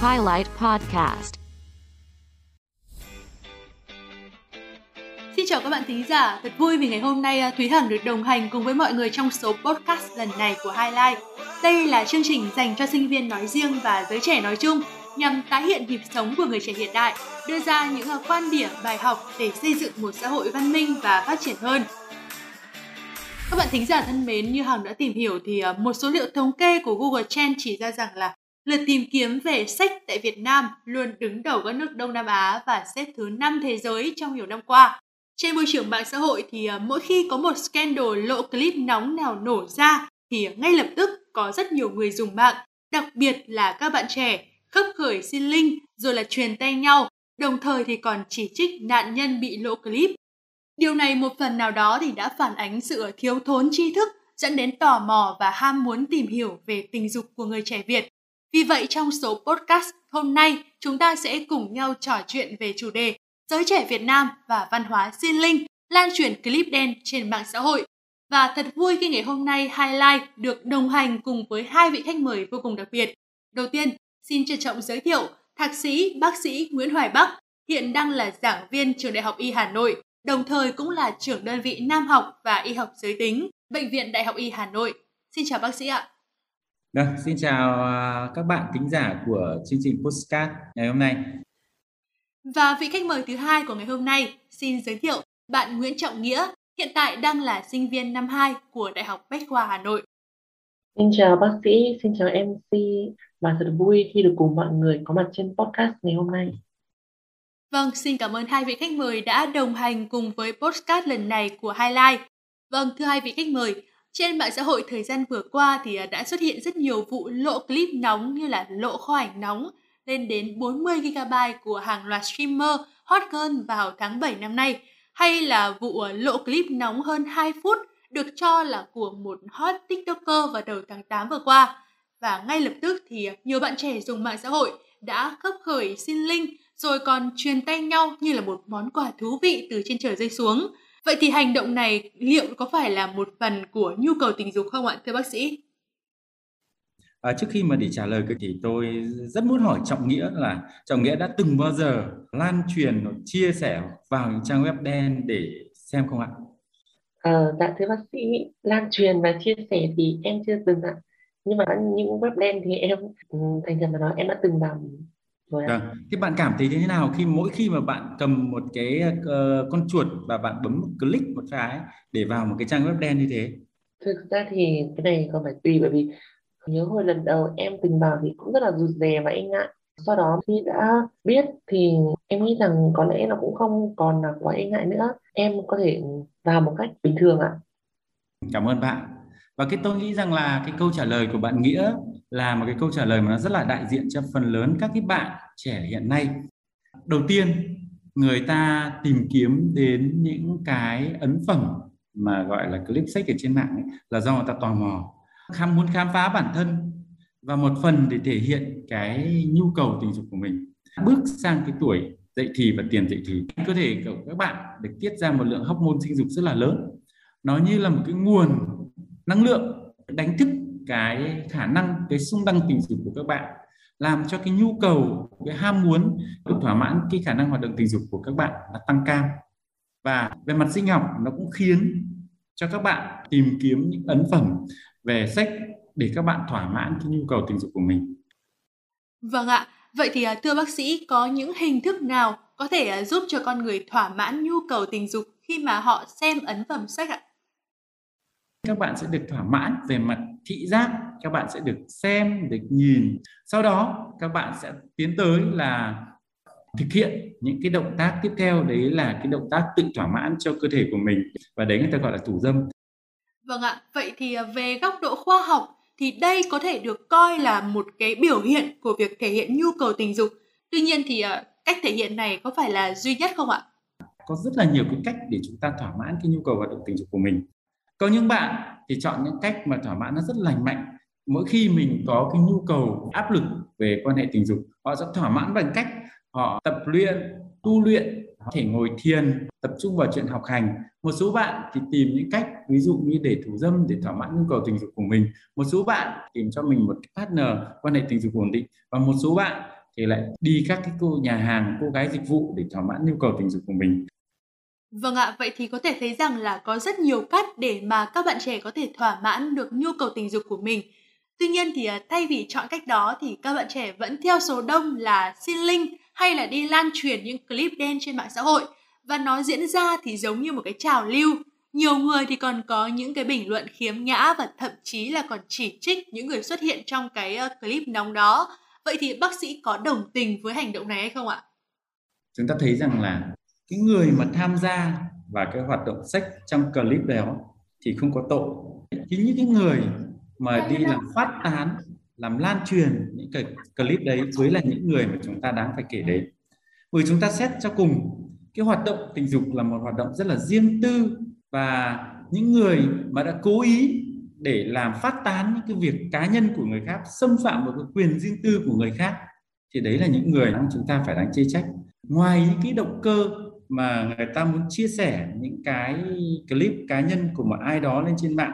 Highlight Podcast. Xin chào các bạn thính giả, thật vui vì ngày hôm nay à, Thúy Hằng được đồng hành cùng với mọi người trong số podcast lần này của Highlight. Đây là chương trình dành cho sinh viên nói riêng và giới trẻ nói chung, nhằm tái hiện nhịp sống của người trẻ hiện đại, đưa ra những à, quan điểm, bài học để xây dựng một xã hội văn minh và phát triển hơn. Các bạn thính giả thân mến, như Hằng đã tìm hiểu thì ờ, một số liệu thống kê của Google Trends chỉ ra rằng là lượt tìm kiếm về sách tại Việt Nam luôn đứng đầu các nước Đông Nam Á và xếp thứ 5 thế giới trong nhiều năm qua. Trên môi trường mạng xã hội thì ờ, mỗi khi có một scandal lộ clip nóng nào nổ ra thì ngay lập tức có rất nhiều người dùng mạng, đặc biệt là các bạn trẻ, khấp khởi xin link rồi là truyền tay nhau, đồng thời thì còn chỉ trích nạn nhân bị lộ clip. Điều này một phần nào đó thì đã phản ánh sự thiếu thốn tri thức dẫn đến tò mò và ham muốn tìm hiểu về tình dục của người trẻ Việt. Vì vậy trong số podcast hôm nay chúng ta sẽ cùng nhau trò chuyện về chủ đề giới trẻ Việt Nam và văn hóa xin linh, lan truyền clip đen trên mạng xã hội. Và thật vui khi ngày hôm nay Highlight được đồng hành cùng với hai vị khách mời vô cùng đặc biệt. Đầu tiên, xin trân trọng giới thiệu Thạc sĩ bác sĩ Nguyễn Hoài Bắc, hiện đang là giảng viên trường Đại học Y Hà Nội, đồng thời cũng là trưởng đơn vị Nam học và Y học giới tính, Bệnh viện Đại học Y Hà Nội. Xin chào bác sĩ ạ. Vâng, xin chào à, các bạn thính giả của chương trình Postcard ngày hôm nay. Và vị khách mời thứ hai của ngày hôm nay xin giới thiệu bạn Nguyễn Trọng Nghĩa, hiện tại đang là sinh viên năm 2 của Đại học Bách khoa Hà Nội. Xin chào bác sĩ, xin chào MC và thật vui khi được cùng mọi người có mặt trên podcast ngày hôm nay. Vâng, xin cảm ơn hai vị khách mời đã đồng hành cùng với podcast lần này của Highlight. Vâng, thưa hai vị khách mời, trên mạng xã hội thời gian vừa qua thì à, đã xuất hiện rất nhiều vụ lộ clip nóng như là lộ kho ảnh nóng lên đến 40 GB của hàng loạt streamer hot girl vào tháng 7 năm nay, hay là vụ à, lộ clip nóng hơn 2 phút được cho là của một hot TikToker vào đầu tháng 8 vừa qua. Và ngay lập tức thì à, nhiều bạn trẻ dùng mạng xã hội đã khấp khởi xin link rồi còn truyền tay nhau như là một món quà thú vị từ trên trời rơi xuống. Vậy thì hành động này liệu có phải là một phần của nhu cầu tình dục không ạ, thưa bác sĩ? À, trước khi mà để trả lời thì tôi rất muốn hỏi Trọng Nghĩa là Trọng Nghĩa đã từng bao giờ lan truyền chia sẻ vào những trang web đen để xem không ạ? À, dạ thưa bác sĩ, lan truyền và chia sẻ thì em chưa từng ạ. Nhưng mà những web đen thì em ừ, thành thật mà nói em đã từng làm rồi vâng. Thế bạn cảm thấy thế nào khi mỗi khi mà bạn cầm một cái uh, con chuột và bạn bấm một click một cái để vào một cái trang web đen như thế? Thực ra thì cái này còn phải tùy bởi vì nhớ hồi lần đầu em từng vào thì cũng rất là rụt rè và e ngại. Sau đó khi đã biết thì em nghĩ rằng có lẽ nó cũng không còn là quá e ngại nữa. Em có thể vào một cách bình thường ạ. Cảm ơn bạn. Và cái tôi nghĩ rằng là cái câu trả lời của bạn Nghĩa là một cái câu trả lời mà nó rất là đại diện cho phần lớn các cái bạn trẻ hiện nay. Đầu tiên người ta tìm kiếm đến những cái ấn phẩm mà gọi là clip sách ở trên mạng ấy, là do người ta tò mò. Khám muốn khám phá bản thân và một phần để thể hiện cái nhu cầu tình dục của mình. Bước sang cái tuổi dậy thì và tiền dậy thì cơ thể của các bạn được tiết ra một lượng hormone sinh dục rất là lớn. Nó như là một cái nguồn năng lượng đánh thức cái khả năng cái xung đăng tình dục của các bạn làm cho cái nhu cầu cái ham muốn được thỏa mãn cái khả năng hoạt động tình dục của các bạn là tăng cao và về mặt sinh học nó cũng khiến cho các bạn tìm kiếm những ấn phẩm về sách để các bạn thỏa mãn cái nhu cầu tình dục của mình. Vâng ạ, vậy thì à, thưa bác sĩ có những hình thức nào có thể à, giúp cho con người thỏa mãn nhu cầu tình dục khi mà họ xem ấn phẩm sách ạ? Các bạn sẽ được thỏa mãn về mặt thị giác các bạn sẽ được xem được nhìn. Sau đó các bạn sẽ tiến tới là thực hiện những cái động tác tiếp theo. Đấy là cái động tác tự thỏa mãn cho cơ thể của mình. Và đấy người ta gọi là thủ dâm. Vâng ạ. Vậy thì à, về góc độ khoa học thì đây có thể được coi là một cái biểu hiện của việc thể hiện nhu cầu tình dục. Tuy nhiên thì à, cách thể hiện này có phải là duy nhất không ạ? Có rất là nhiều cái cách để chúng ta thỏa mãn cái nhu cầu hoạt động tình dục của mình có những bạn thì chọn những cách mà thỏa mãn nó rất lành mạnh. Mỗi khi mình có cái nhu cầu, áp lực về quan hệ tình dục, họ sẽ thỏa mãn bằng cách họ tập luyện, tu luyện, có thể ngồi thiền, tập trung vào chuyện học hành. Một số bạn thì tìm những cách, ví dụ như để thủ dâm, để thỏa mãn nhu cầu tình dục của mình. Một số bạn tìm cho mình một partner, quan hệ tình dục ổn định. Và một số bạn thì lại đi các cái cô nhà hàng, cô gái dịch vụ để thỏa mãn nhu cầu tình dục của mình. Vâng ạ, vậy thì có thể thấy rằng là có rất nhiều cách để mà các bạn trẻ có thể thỏa mãn được nhu cầu tình dục của mình. Tuy nhiên thì à, thay vì chọn cách đó thì các bạn trẻ vẫn theo số đông là xin link hay là đi lan truyền những clip đen trên mạng xã hội và nó diễn ra thì giống như một cái trào lưu. Nhiều người thì còn có những cái bình luận khiếm nhã và thậm chí là còn chỉ trích những người xuất hiện trong cái ờ, clip nóng đó. Vậy thì bác sĩ có đồng tình với hành động này hay không ạ? Chúng ta thấy rằng là cái người mà tham gia vào cái hoạt động sách trong clip đó thì không có tội. Chính những cái người mà đi làm phát tán làm lan truyền những cái clip đấy với là những người mà chúng ta đáng phải kể đến. Bởi chúng ta xét cho cùng cái hoạt động tình dục là một hoạt động rất là riêng tư và những người mà đã cố ý để làm phát tán những cái việc cá nhân của người khác xâm phạm vào cái quyền riêng tư của người khác thì đấy là những người chúng ta phải đáng chê trách. Ngoài những cái động cơ mà người ta muốn chia sẻ những cái clip cá nhân của một ai đó lên trên mạng.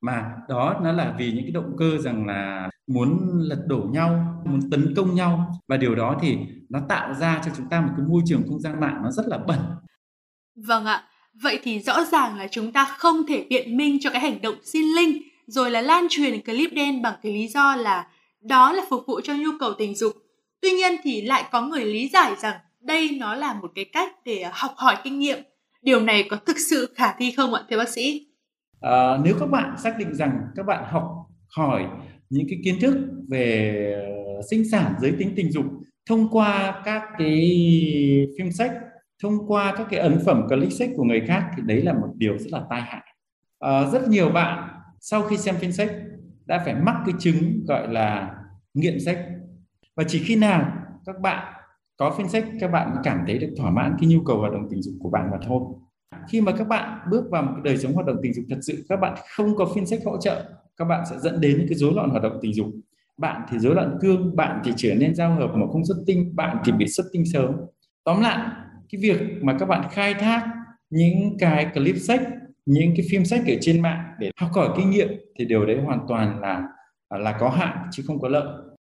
Mà đó nó là vì những cái động cơ rằng là muốn lật đổ nhau, muốn tấn công nhau. Và điều đó thì nó tạo ra cho chúng ta một cái môi trường không gian mạng nó rất là bẩn. Vâng ạ. Vậy thì rõ ràng là chúng ta không thể biện minh cho cái hành động xin link, rồi là lan truyền clip đen bằng cái lý do là đó là phục vụ cho nhu cầu tình dục. Tuy nhiên thì lại có người lý giải rằng đây nó là một cái cách để à, học hỏi kinh nghiệm. Điều này có thực sự khả thi không ạ thưa bác sĩ? À, nếu các bạn xác định rằng các bạn học hỏi những cái kiến thức về ờ, sinh sản giới tính tình dục thông qua các cái phim sách thông qua các cái ấn phẩm clip sách của người khác thì đấy là một điều rất là tai hại. À, rất nhiều bạn sau khi xem phim sách đã phải mắc cái chứng gọi là nghiện sách. Và chỉ khi nào các bạn có phim sách các bạn cảm thấy được thỏa mãn cái nhu cầu hoạt động tình dục của bạn mà thôi. Khi mà các bạn bước vào một cái đời sống hoạt động tình dục thật sự, các bạn không có phiên sách hỗ trợ, các bạn sẽ dẫn đến những cái rối loạn hoạt động tình dục. Bạn thì rối loạn cương, bạn thì trở nên giao hợp mà không xuất tinh, bạn thì bị xuất tinh sớm. Tóm lại, cái việc mà các bạn khai thác những cái clip sách, những cái phim sách ở trên mạng để học hỏi kinh nghiệm thì điều đấy hoàn toàn là là có hại chứ không có lợi.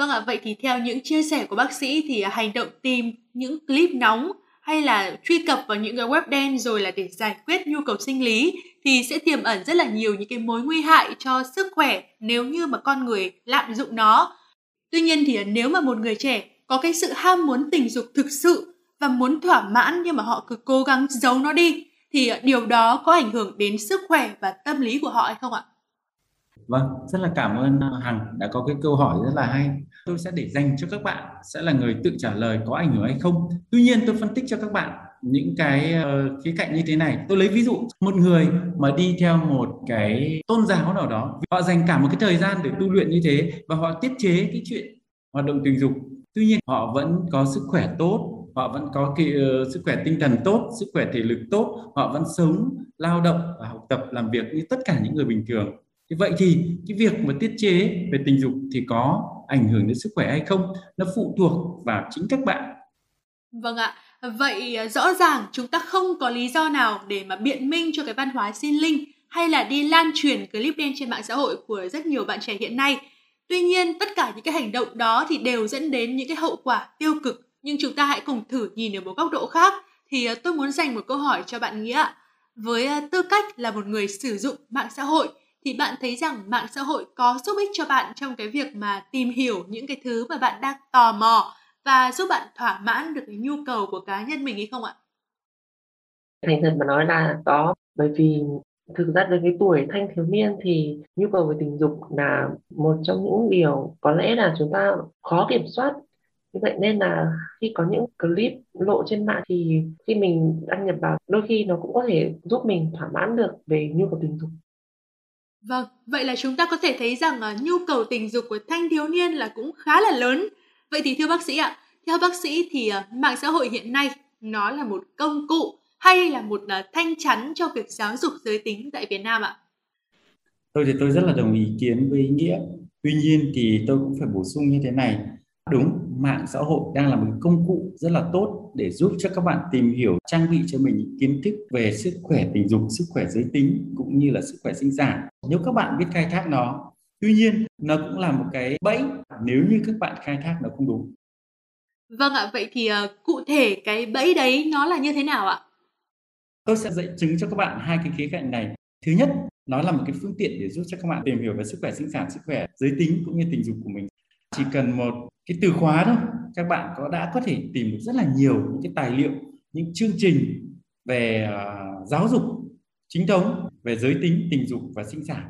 Vâng ạ, vậy thì theo những chia sẻ của bác sĩ thì à, hành động tìm những clip nóng hay là truy cập vào những cái web đen rồi là để giải quyết nhu cầu sinh lý thì sẽ tiềm ẩn rất là nhiều những cái mối nguy hại cho sức khỏe nếu như mà con người lạm dụng nó. Tuy nhiên thì à, nếu mà một người trẻ có cái sự ham muốn tình dục thực sự và muốn thỏa mãn nhưng mà họ cứ cố gắng giấu nó đi thì à, điều đó có ảnh hưởng đến sức khỏe và tâm lý của họ hay không ạ? Vâng, rất là cảm ơn à, Hằng đã có cái câu hỏi rất là hay. Tôi sẽ để dành cho các bạn sẽ là người tự trả lời có ảnh hưởng hay không. Tuy nhiên tôi phân tích cho các bạn những cái uh, khía cạnh như thế này. Tôi lấy ví dụ một người mà đi theo một cái tôn giáo nào đó, họ dành cả một cái thời gian để tu luyện như thế và họ tiết chế cái chuyện hoạt động tình dục. Tuy nhiên họ vẫn có sức khỏe tốt, họ vẫn có cái uh, sức khỏe tinh thần tốt, sức khỏe thể lực tốt, họ vẫn sống, lao động và học tập làm việc như tất cả những người bình thường Thế vậy thì cái việc mà tiết chế về tình dục thì có ảnh hưởng đến sức khỏe hay không? Nó phụ thuộc vào chính các bạn. Vâng ạ. Vậy à, rõ ràng chúng ta không có lý do nào để mà biện minh cho cái văn hóa xin linh hay là đi lan truyền clip đen trên mạng xã hội của rất nhiều bạn trẻ hiện nay. Tuy nhiên, tất cả những cái hành động đó thì đều dẫn đến những cái hậu quả tiêu cực. Nhưng chúng ta hãy cùng thử nhìn ở một góc độ khác. Thì à, tôi muốn dành một câu hỏi cho bạn nghĩa với à, tư cách là một người sử dụng mạng xã hội thì bạn thấy rằng mạng xã hội có giúp ích cho bạn trong cái việc mà tìm hiểu những cái thứ mà bạn đang tò mò và giúp bạn thỏa mãn được cái nhu cầu của cá nhân mình hay không ạ? Thành thật mà nói là có, bởi vì thực ra đến cái tuổi thanh thiếu niên thì nhu cầu về tình dục là một trong những điều có lẽ là chúng ta khó kiểm soát như vậy nên là khi có những clip lộ trên mạng thì khi mình đăng nhập vào, đôi khi nó cũng có thể giúp mình thỏa mãn được về nhu cầu tình dục Vâng, vậy là chúng ta có thể thấy rằng uh, nhu cầu tình dục của thanh thiếu niên là cũng khá là lớn. Vậy thì thưa bác sĩ ạ, theo bác sĩ thì uh, mạng xã hội hiện nay nó là một công cụ hay là một uh, thanh chắn cho việc giáo dục giới tính tại Việt Nam ạ? Tôi thì tôi rất là đồng ý kiến với ý nghĩa. Tuy nhiên thì tôi cũng phải bổ sung như thế này. Đúng, mạng xã hội đang là một công cụ rất là tốt để giúp cho các bạn tìm hiểu trang bị cho mình những kiến thức về sức khỏe tình dục sức khỏe giới tính cũng như là sức khỏe sinh sản nếu các bạn biết khai thác nó tuy nhiên nó cũng là một cái bẫy nếu như các bạn khai thác nó không đúng. Vâng ạ vậy thì uh, cụ thể cái bẫy đấy nó là như thế nào ạ? Tôi sẽ dạy chứng cho các bạn hai cái khía cạnh này. Thứ nhất nó là một cái phương tiện để giúp cho các bạn tìm hiểu về sức khỏe sinh sản sức khỏe giới tính cũng như tình dục của mình. Chỉ cần một cái từ khóa thôi các bạn có đã có thể tìm được rất là nhiều những cái tài liệu những chương trình về uh, giáo dục chính thống về giới tính, tình dục và sinh sản.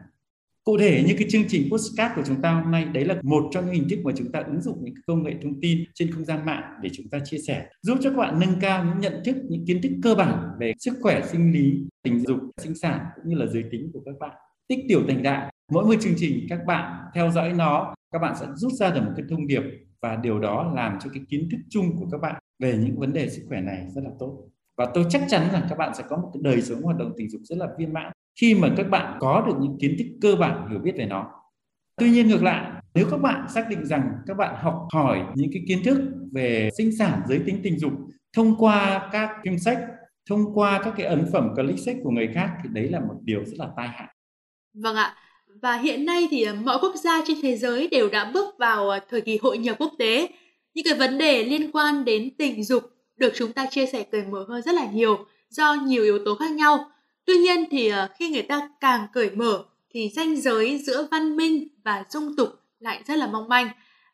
Cụ thể như cái chương trình postcard của chúng ta hôm nay, đấy là một trong những hình thức mà chúng ta ứng dụng những công nghệ thông tin trên không gian mạng để chúng ta chia sẻ, giúp cho các bạn nâng cao những nhận thức, những kiến thức cơ bản về sức khỏe, sinh lý, tình dục, sinh sản cũng như là giới tính của các bạn. Tích tiểu thành đại, mỗi một chương trình các bạn theo dõi nó, các bạn sẽ rút ra được một cái thông điệp và điều đó làm cho cái kiến thức chung của các bạn về những vấn đề sức khỏe này rất là tốt. Và tôi chắc chắn rằng các bạn sẽ có một cái đời sống hoạt động tình dục rất là viên mãn khi mà các bạn có được những kiến thức cơ bản, hiểu biết về nó. Tuy nhiên ngược lại, nếu các bạn xác định rằng các bạn học hỏi những cái kiến thức về sinh sản giới tính tình dục thông qua các phim sách, thông qua các cái ấn phẩm click sách của người khác thì đấy là một điều rất là tai hại. Vâng ạ. Và hiện nay thì ờ, mọi quốc gia trên thế giới đều đã bước vào ờ, thời kỳ hội nhập quốc tế. Những cái vấn đề liên quan đến tình dục được chúng ta chia sẻ cởi mở hơn rất là nhiều do nhiều yếu tố khác nhau tuy nhiên thì ờ, khi người ta càng cởi mở thì ranh giới giữa văn minh và dung tục lại rất là mong manh.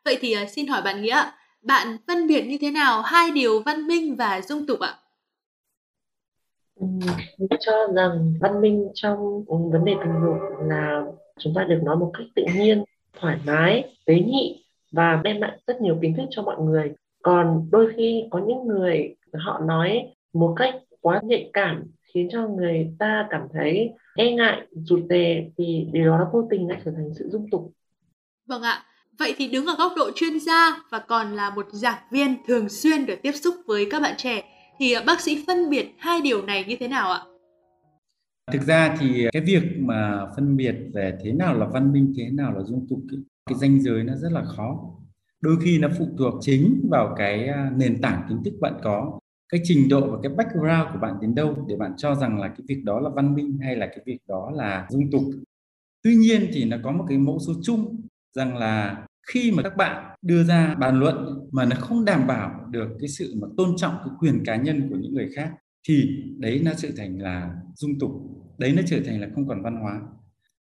Vậy thì ờ, xin hỏi bạn nghĩa bạn phân biệt như thế nào hai điều văn minh và dung tục ạ? Mình cho rằng văn minh trong vấn đề tình dục là chúng ta được nói một cách tự nhiên, thoải mái, tế nhị và đem lại rất nhiều kiến thức cho mọi người. Còn đôi khi có những người họ nói một cách quá nhạy cảm khiến cho người ta cảm thấy e ngại rụt rè thì điều đó vô tình lại trở thành sự dung tục. Vâng ạ. Vậy thì đứng ở góc độ chuyên gia và còn là một giảng viên thường xuyên được tiếp xúc với các bạn trẻ thì bác sĩ phân biệt hai điều này như thế nào ạ? Thực ra thì cái việc mà phân biệt về thế nào là văn minh thế nào là dung tục cái danh giới nó rất là khó. Đôi khi nó phụ thuộc chính vào cái à, nền tảng kiến thức bạn có cái trình độ và cái background của bạn đến đâu để bạn cho rằng là cái việc đó là văn minh hay là cái việc đó là dung tục? Tuy nhiên thì nó có một cái mẫu số chung rằng là khi mà các bạn đưa ra bàn luận mà nó không đảm bảo được cái sự mà tôn trọng cái quyền cá nhân của những người khác thì đấy nó trở thành là dung tục đấy nó trở thành là không còn văn hóa.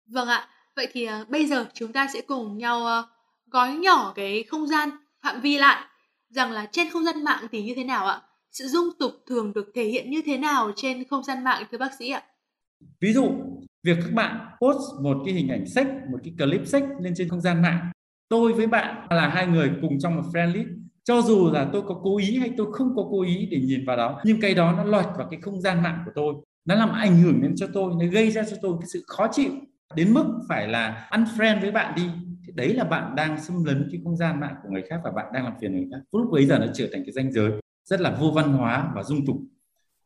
Vâng ạ. Vậy thì uh, bây giờ chúng ta sẽ cùng nhau uh, gói nhỏ cái không gian phạm vi lại rằng là trên không gian mạng thì như thế nào ạ? Sự dung tục thường được thể hiện như thế nào trên không gian mạng, thưa bác sĩ ạ? Ví dụ, việc các bạn post một cái hình ảnh sách, một cái clip sách lên trên không gian mạng. Tôi với bạn là hai người cùng trong một friend list. Cho dù là tôi có cố ý hay tôi không có cố ý để nhìn vào đó, nhưng cái đó nó lọt vào cái không gian mạng của tôi. Nó làm ảnh hưởng đến cho tôi, nó gây ra cho tôi cái sự khó chịu. Đến mức phải là unfriend với bạn đi. Thì đấy là bạn đang xâm lấn cái không gian mạng của người khác và bạn đang làm phiền người khác. Lúc bấy giờ nó trở thành cái danh giới rất là vô văn hóa và dung tục.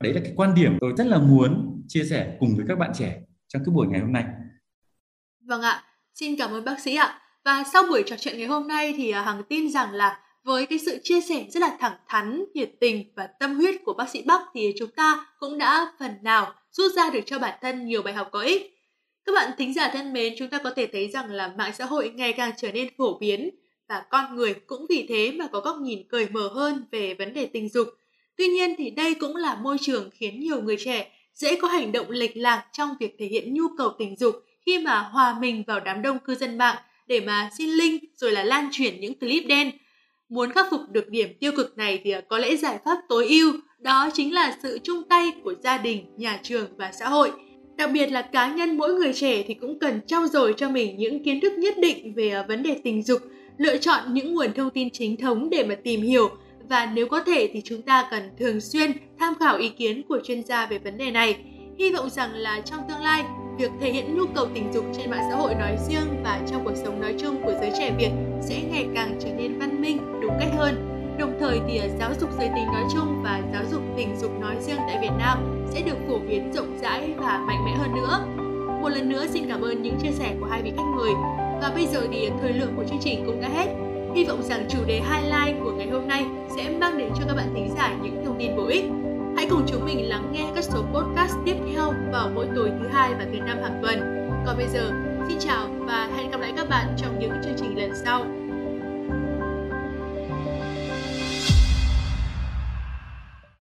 Đấy là cái quan điểm tôi rất là muốn chia sẻ cùng với các bạn trẻ trong cái buổi ngày hôm nay. Vâng ạ. Xin cảm ơn bác sĩ ạ. Và sau buổi trò chuyện ngày hôm nay thì à, Hằng tin rằng là với cái sự chia sẻ rất là thẳng thắn, nhiệt tình và tâm huyết của bác sĩ Bắc thì chúng ta cũng đã phần nào rút ra được cho bản thân nhiều bài học có ích. Các bạn thính giả thân mến, chúng ta có thể thấy rằng là mạng xã hội ngày càng trở nên phổ biến và con người cũng vì thế mà có góc nhìn cởi mở hơn về vấn đề tình dục. Tuy nhiên thì đây cũng là môi trường khiến nhiều người trẻ dễ có hành động lệch lạc trong việc thể hiện nhu cầu tình dục khi mà hòa mình vào đám đông cư dân mạng để mà xin link rồi là lan truyền những clip đen. Muốn khắc phục được điểm tiêu cực này thì à, có lẽ giải pháp tối ưu đó chính là sự chung tay của gia đình, nhà trường và xã hội. Đặc biệt là cá nhân mỗi người trẻ thì cũng cần trau dồi cho mình những kiến thức nhất định về à, vấn đề tình dục, lựa chọn những nguồn thông tin chính thống để mà tìm hiểu và nếu có thể thì chúng ta cần thường xuyên tham khảo ý kiến của chuyên gia về vấn đề này. Hy vọng rằng là trong tương lai, việc thể hiện nhu cầu tình dục trên mạng xã hội nói riêng và trong cuộc sống nói chung của giới trẻ Việt sẽ ngày càng trở nên văn minh, đúng cách hơn. Đồng thời thì à, giáo dục giới tính nói chung và giáo dục tình dục nói riêng tại Việt Nam sẽ được phổ biến rộng rãi và mạnh mẽ hơn nữa. Một lần nữa xin cảm ơn những chia sẻ của hai vị khách mời. Và bây giờ thì thời lượng của chương trình cũng đã hết. Hy vọng rằng chủ đề highlight của ngày hôm nay sẽ mang đến cho các bạn thính giả những thông tin bổ ích. Hãy cùng chúng mình lắng nghe các số podcast tiếp theo vào mỗi tối thứ hai và thứ năm hàng tuần. Còn bây giờ, xin chào và hẹn gặp lại các bạn trong những chương trình lần sau.